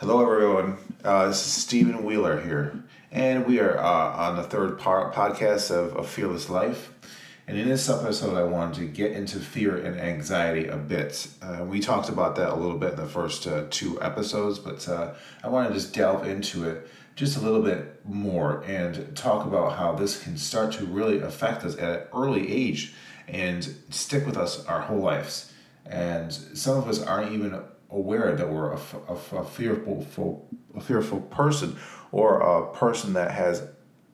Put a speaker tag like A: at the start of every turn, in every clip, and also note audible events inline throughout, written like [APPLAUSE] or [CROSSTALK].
A: Hello, everyone. Uh, this is Stephen Wheeler here, and we are uh, on the third part podcast of A Fearless Life. And in this episode, I wanted to get into fear and anxiety a bit. Uh, we talked about that a little bit in the first uh, two episodes, but uh, I want to just delve into it just a little bit more and talk about how this can start to really affect us at an early age and stick with us our whole lives. And some of us aren't even aware that we're a, a, a fearful, a fearful person or a person that has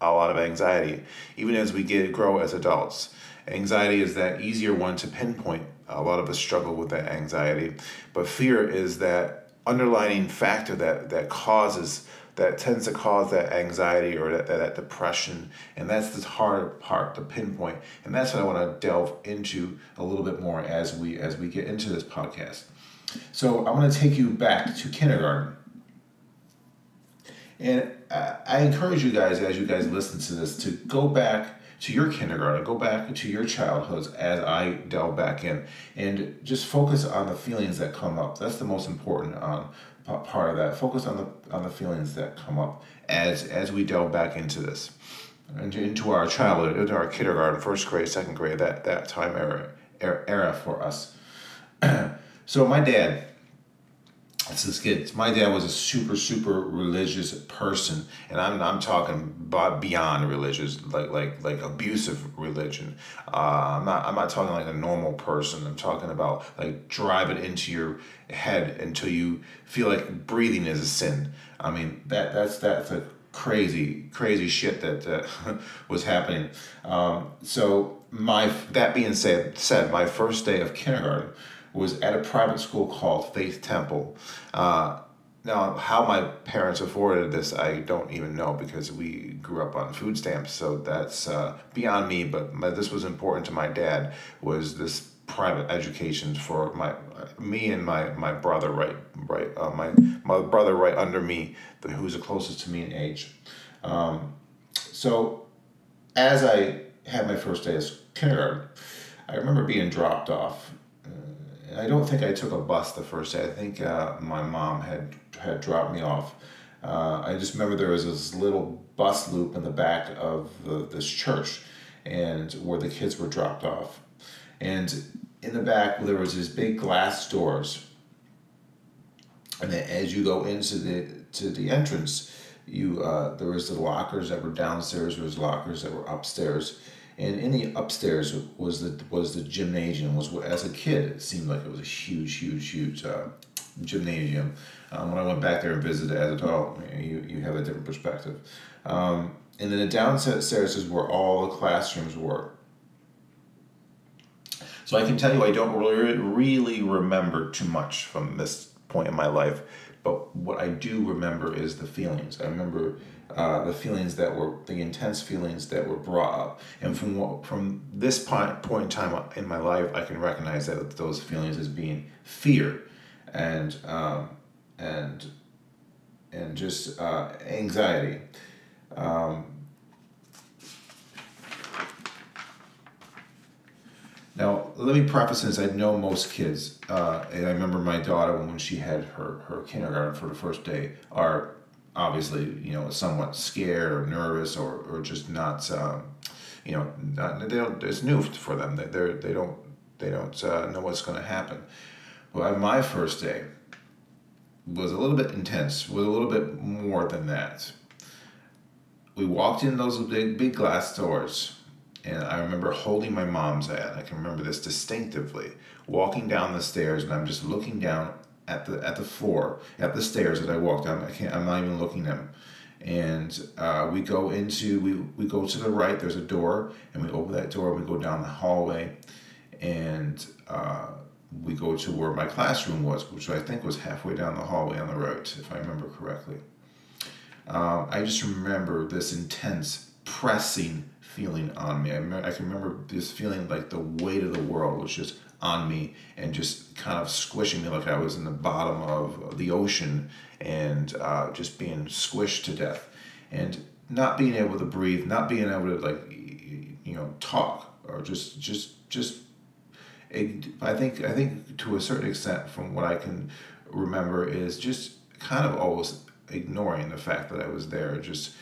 A: a lot of anxiety, even as we get grow as adults. Anxiety is that easier one to pinpoint. A lot of us struggle with that anxiety, but fear is that underlying factor that that causes that tends to cause that anxiety or that, that, that depression and that's the hard part to pinpoint and that's what i want to delve into a little bit more as we as we get into this podcast so I'm going to take you back to kindergarten. And I encourage you guys, as you guys listen to this, to go back to your kindergarten, go back to your childhoods as I delve back in, and just focus on the feelings that come up. That's the most important um, part of that. Focus on the on the feelings that come up as as we delve back into this, into, into our childhood, into our kindergarten, first grade, second grade, that that time era era, era for us. [CLEARS THROAT] So my dad, this is good. My dad was a super, super religious person, and I'm I'm talking beyond religious, like like like abusive religion. Uh, I'm not I'm not talking like a normal person. I'm talking about like drive it into your head until you feel like breathing is a sin. I mean that that's that's a crazy crazy shit that uh, [LAUGHS] was happening. Um, so my that being said, said my first day of kindergarten was at a private school called Faith Temple. Uh, now, how my parents afforded this, I don't even know because we grew up on food stamps, so that's uh, beyond me. But my, this was important to my dad. Was this private education for my me and my my brother right right uh, my my brother right under me, who's the closest to me in age. Um, so, as I had my first day of kindergarten, I remember being dropped off I don't think I took a bus the first day. I think uh, my mom had had dropped me off. Uh, I just remember there was this little bus loop in the back of the, this church, and where the kids were dropped off, and in the back there was these big glass doors. And then as you go into the to the entrance, you uh, there was the lockers that were downstairs. There was lockers that were upstairs and in the upstairs was the was the gymnasium. Was as a kid, it seemed like it was a huge, huge, huge uh, gymnasium. Um, when I went back there and visited as an adult, you you have a different perspective. Um, and then the downstairs is where all the classrooms were. So I can tell you, I don't really, really remember too much from this point in my life, but what I do remember is the feelings. I remember uh, the feelings that were the intense feelings that were brought up and from what, from this point, point in time in my life i can recognize that those feelings as being fear and um, and and just uh, anxiety um, Now, let me preface this. I know most kids, uh, and I remember my daughter when she had her, her kindergarten for the first day, are obviously, you know, somewhat scared or nervous or, or just not, um, you know, not, they don't, it's new for them. They, they're, they don't, they don't uh, know what's going to happen. Well, my first day was a little bit intense, was a little bit more than that. We walked in those big, big glass doors, and I remember holding my mom's hand. I can remember this distinctively. Walking down the stairs, and I'm just looking down at the at the floor at the stairs that I walked down. I can't. I'm not even looking at them. And uh, we go into we we go to the right. There's a door, and we open that door. and We go down the hallway, and uh, we go to where my classroom was, which I think was halfway down the hallway on the right, if I remember correctly. Um, I just remember this intense pressing feeling on me. I, I can remember this feeling like the weight of the world was just on me and just kind of squishing me like I was in the bottom of the ocean and uh, just being squished to death and not being able to breathe, not being able to like you know talk or just just just it, I think I think to a certain extent from what I can remember is just kind of always ignoring the fact that I was there, just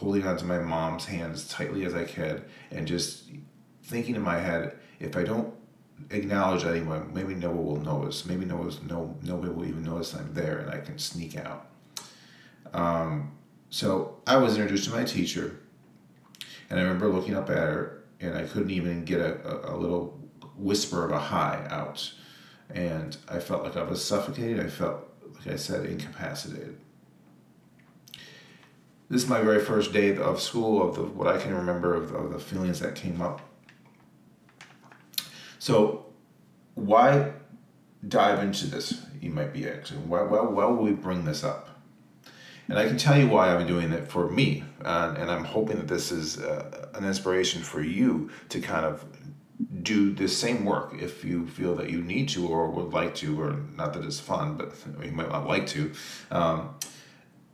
A: holding onto my mom's hands tightly as I could, and just thinking in my head, if I don't acknowledge anyone, maybe no one will notice. Maybe no, one's, no nobody will even notice I'm there, and I can sneak out. Um, so I was introduced to my teacher, and I remember looking up at her, and I couldn't even get a, a, a little whisper of a hi out. And I felt like I was suffocated. I felt, like I said, incapacitated. This is my very first day of school, of the, what I can remember of, of the feelings that came up. So, why dive into this? You might be asking. Why, why, why will we bring this up? And I can tell you why I'm doing it for me. And I'm hoping that this is uh, an inspiration for you to kind of do the same work if you feel that you need to or would like to, or not that it's fun, but you might not like to. Um,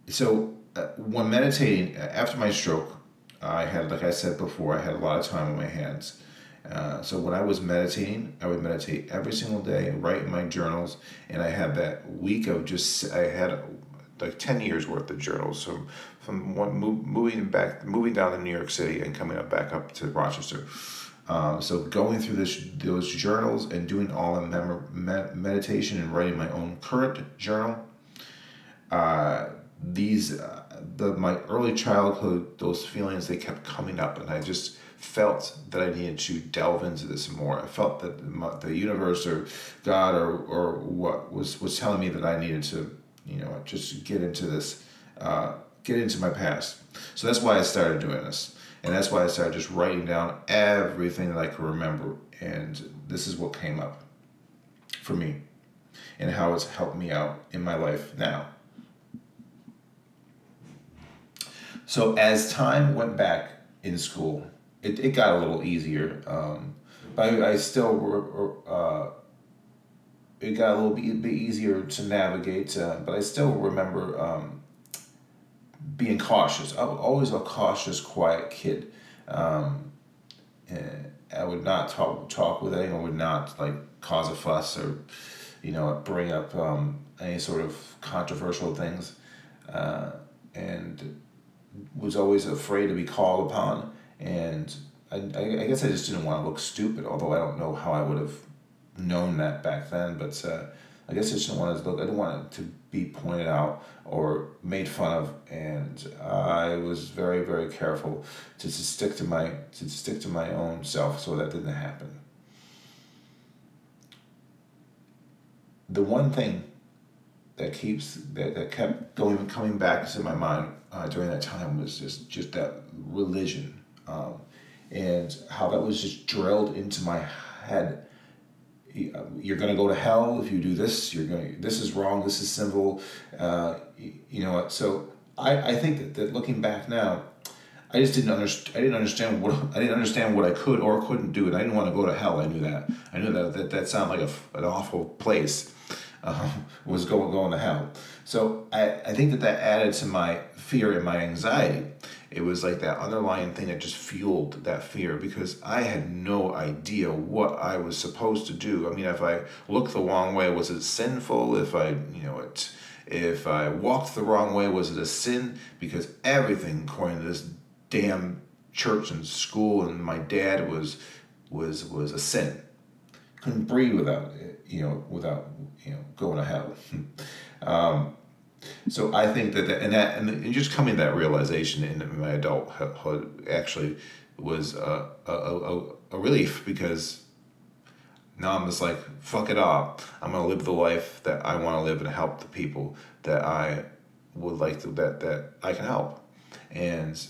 A: so, uh, when meditating, after my stroke, I had, like I said before, I had a lot of time on my hands. Uh, so when I was meditating, I would meditate every single day, write in my journals, and I had that week of just I had like 10 years worth of journals so from one moving back moving down to new york city and coming up back up to rochester um, so going through this those journals and doing all the mem- med- meditation and writing my own current journal uh, these uh, the my early childhood those feelings they kept coming up and i just felt that i needed to delve into this more i felt that the universe or god or, or what was was telling me that i needed to you know, just get into this, uh, get into my past. So that's why I started doing this. And that's why I started just writing down everything that I could remember. And this is what came up for me and how it's helped me out in my life now. So as time went back in school, it, it got a little easier. Um, but I, I still uh, it got a little bit, bit easier to navigate, uh, but I still remember um, being cautious. I was always a cautious, quiet kid. Um, I would not talk talk with anyone. Would not like cause a fuss or, you know, bring up um, any sort of controversial things, uh, and was always afraid to be called upon. And I, I guess I just didn't want to look stupid. Although I don't know how I would have known that back then, but uh, I guess I just didn't want to look. I didn't want to be pointed out or made fun of, and I was very, very careful to, to stick to my to stick to my own self, so that didn't happen. The one thing that keeps that, that kept going coming back to my mind uh, during that time was just just that religion, um, and how that was just drilled into my head. You're going to go to hell if you do this you're going this is wrong this is sinful uh, you know what? So I, I think that, that looking back now I just didn't understand I didn't understand what I didn't understand what I could or couldn't do and I didn't want to go to hell I knew that. I knew that that, that sounded like a, an awful place uh, was going going to hell so I, I think that that added to my fear and my anxiety it was like that underlying thing that just fueled that fear because I had no idea what I was supposed to do. I mean, if I looked the wrong way, was it sinful? If I, you know, it, if I walked the wrong way, was it a sin? Because everything, according to this damn church and school and my dad was was was a sin. Couldn't breathe without you know without you know going to hell. [LAUGHS] um, so I think that, that and that and just coming to that realization in my adulthood actually was a, a, a, a relief because now I'm just like fuck it up. I'm gonna live the life that I want to live and help the people that I would like to that that I can help, and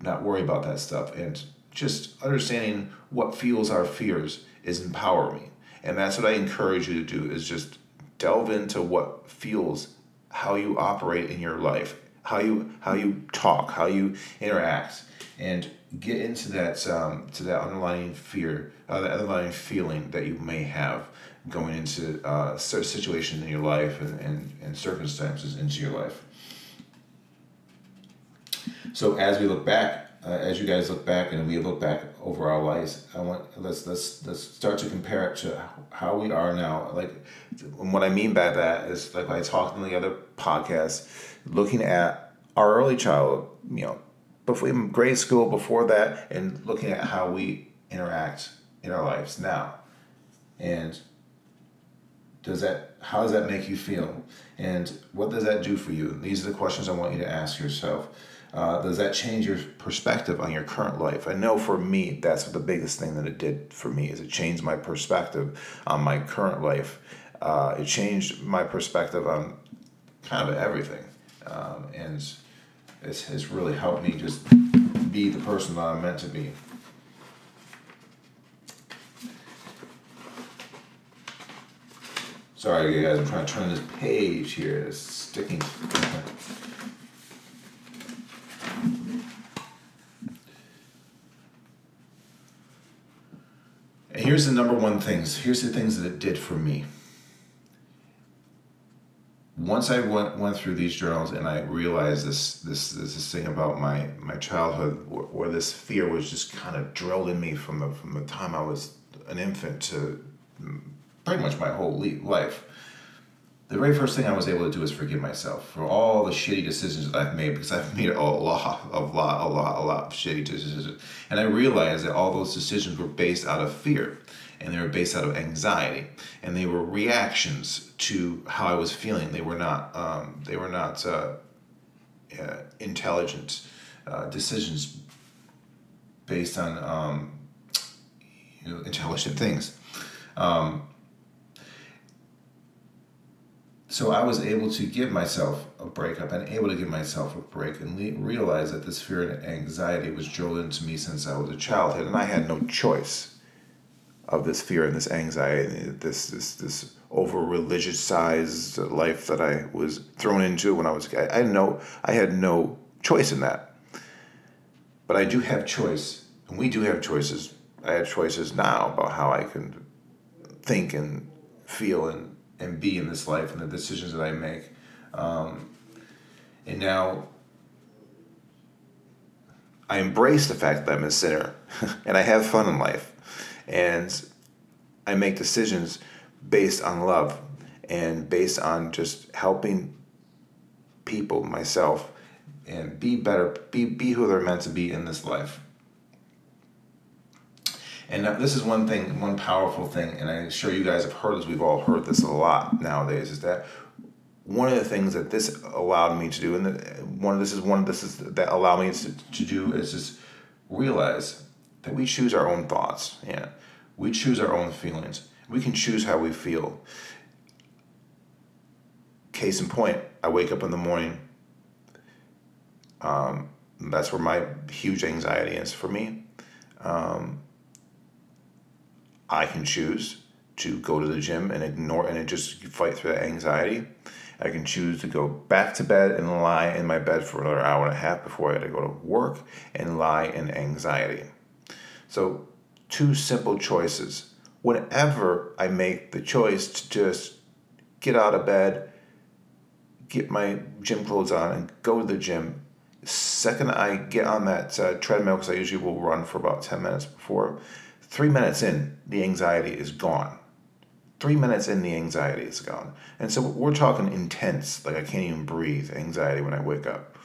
A: not worry about that stuff and just understanding what fuels our fears is empower me, and that's what I encourage you to do is just delve into what fuels how you operate in your life, how you how you talk, how you interact, and get into that um, to that underlying fear, uh, that underlying feeling that you may have going into uh, situations in your life and, and, and circumstances into your life. So as we look back uh, as you guys look back and we look back over our lives, I want let's let's let's start to compare it to how we are now. Like, what I mean by that is like I talked in the other podcast, looking at our early childhood, you know, before grade school, before that, and looking at how we interact in our lives now, and does that how does that make you feel, and what does that do for you? These are the questions I want you to ask yourself. Uh, does that change your perspective on your current life? I know for me, that's the biggest thing that it did for me is it changed my perspective on my current life. Uh, it changed my perspective on kind of everything, um, and it's, it's really helped me just be the person that I'm meant to be. Sorry, guys, I'm trying to turn this page here. It's sticking. And here's the number one things. Here's the things that it did for me. Once I went went through these journals and I realized this this this, thing about my my childhood where this fear was just kind of drilled in me from the from the time I was an infant to pretty much my whole life the very first thing I was able to do is forgive myself for all the shitty decisions that I've made because [LAUGHS] I've made a lot, a lot, a lot, a lot of shitty decisions. And I realized that all those decisions were based out of fear and they were based out of anxiety and they were reactions to how I was feeling. They were not, um, they were not uh, uh, intelligent uh, decisions based on um, you know, intelligent things. Um, so I was able to give myself a break. I've been able to give myself a break and le- realize that this fear and anxiety was drilled into me since I was a childhood, and I had no choice of this fear and this anxiety, this this this over religiousized life that I was thrown into when I was. I, I know I had no choice in that, but I do have choice, and we do have choices. I have choices now about how I can think and feel and and be in this life and the decisions that I make. Um, and now I embrace the fact that I'm a sinner [LAUGHS] and I have fun in life. And I make decisions based on love and based on just helping people, myself, and be better, be, be who they're meant to be in this life. And this is one thing, one powerful thing, and I'm sure you guys have heard this. We've all heard this a lot nowadays. Is that one of the things that this allowed me to do, and one of this is one of this is that allowed me to, to do is just realize that we choose our own thoughts. Yeah, we choose our own feelings. We can choose how we feel. Case in point, I wake up in the morning. Um, that's where my huge anxiety is for me. Um, I can choose to go to the gym and ignore and just fight through that anxiety. I can choose to go back to bed and lie in my bed for another hour and a half before I got to go to work and lie in anxiety. So, two simple choices. Whenever I make the choice to just get out of bed, get my gym clothes on, and go to the gym, second I get on that uh, treadmill, because I usually will run for about 10 minutes before, Three minutes in, the anxiety is gone. Three minutes in, the anxiety is gone. And so we're talking intense, like I can't even breathe anxiety when I wake up.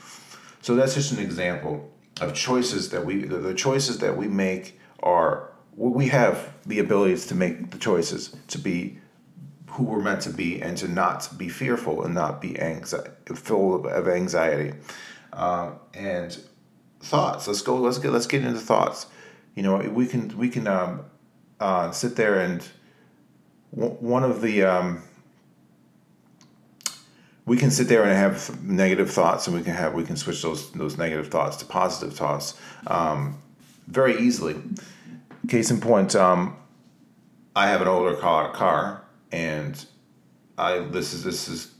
A: So that's just an example of choices that we, the choices that we make are, we have the abilities to make the choices to be who we're meant to be and to not be fearful and not be anxiety, full of anxiety. Um, and thoughts. Let's go. Let's get. Let's get into thoughts you know we can we can um, uh, sit there and w- one of the um, we can sit there and have negative thoughts and we can have we can switch those those negative thoughts to positive thoughts um, very easily. Case in point um, i have an older car car and i this is this is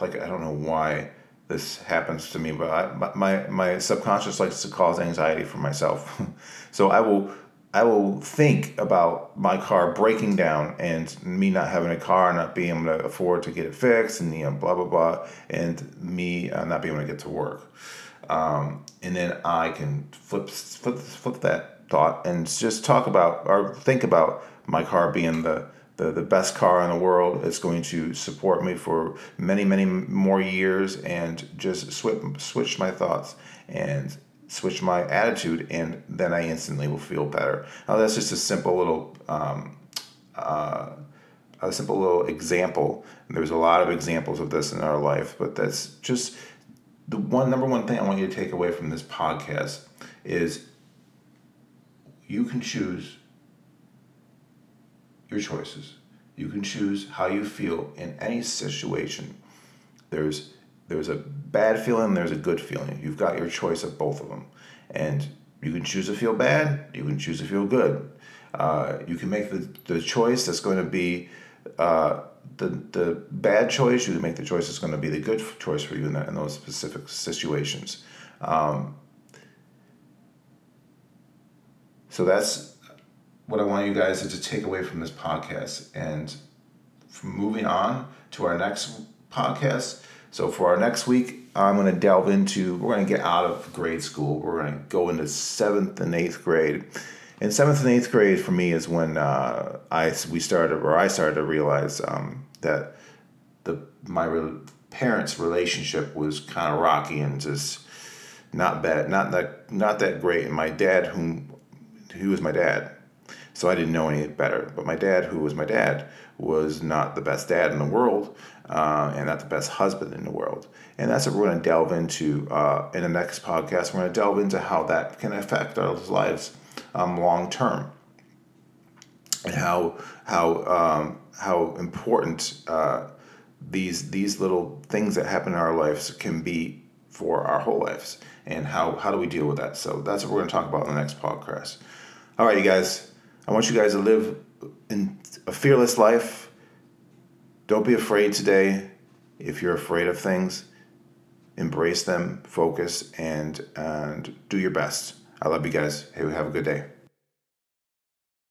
A: like i don't know why this happens to me, but I, my my subconscious likes to cause anxiety for myself. [LAUGHS] so I will I will think about my car breaking down and me not having a car, not being able to afford to get it fixed, and you know, blah blah blah, and me uh, not being able to get to work. Um, and then I can flip flip flip that thought and just talk about or think about my car being the the, the best car in the world. It's going to support me for many, many more years and just switch, switch my thoughts and switch my attitude, and then I instantly will feel better. Now, that's just a simple little. Um, uh, a simple little example. There's a lot of examples of this in our life, but that's just the one number one thing I want you to take away from this podcast is you can choose your choices. You can choose how you feel in any situation. There's there's a bad feeling, there's a good feeling. You've got your choice of both of them. And you can choose to feel bad, you can choose to feel good. Uh, you can make the, the choice that's going to be uh, the, the bad choice, you can make the choice that's going to be the good choice for you in, that, in those specific situations. Um, so that's what I want you guys to take away from this podcast. And from moving on to our next podcast. So for our next week, I'm going to delve into, we're going to get out of grade school. We're going to go into seventh and eighth grade. And seventh and eighth grade for me is when uh, I we started, or I started to realize um, that the my re- parents' relationship was kind of rocky and just not bad, not that not that great. And my dad, whom he was my dad, so I didn't know any better. But my dad, who was my dad, was not the best dad in the world uh, and not the best husband in the world. And that's what we're going to delve into uh, in the next podcast. We're going to delve into how that can affect our lives um, long term and how how um, how important uh, these these little things that happen in our lives can be for our whole lives and how how do we deal with that so that's what we're going to talk about in the next podcast all right you guys I want you guys to live in a fearless life. Don't be afraid today. If you're afraid of things, embrace them, focus, and and do your best. I love you guys. Hey, have a good day.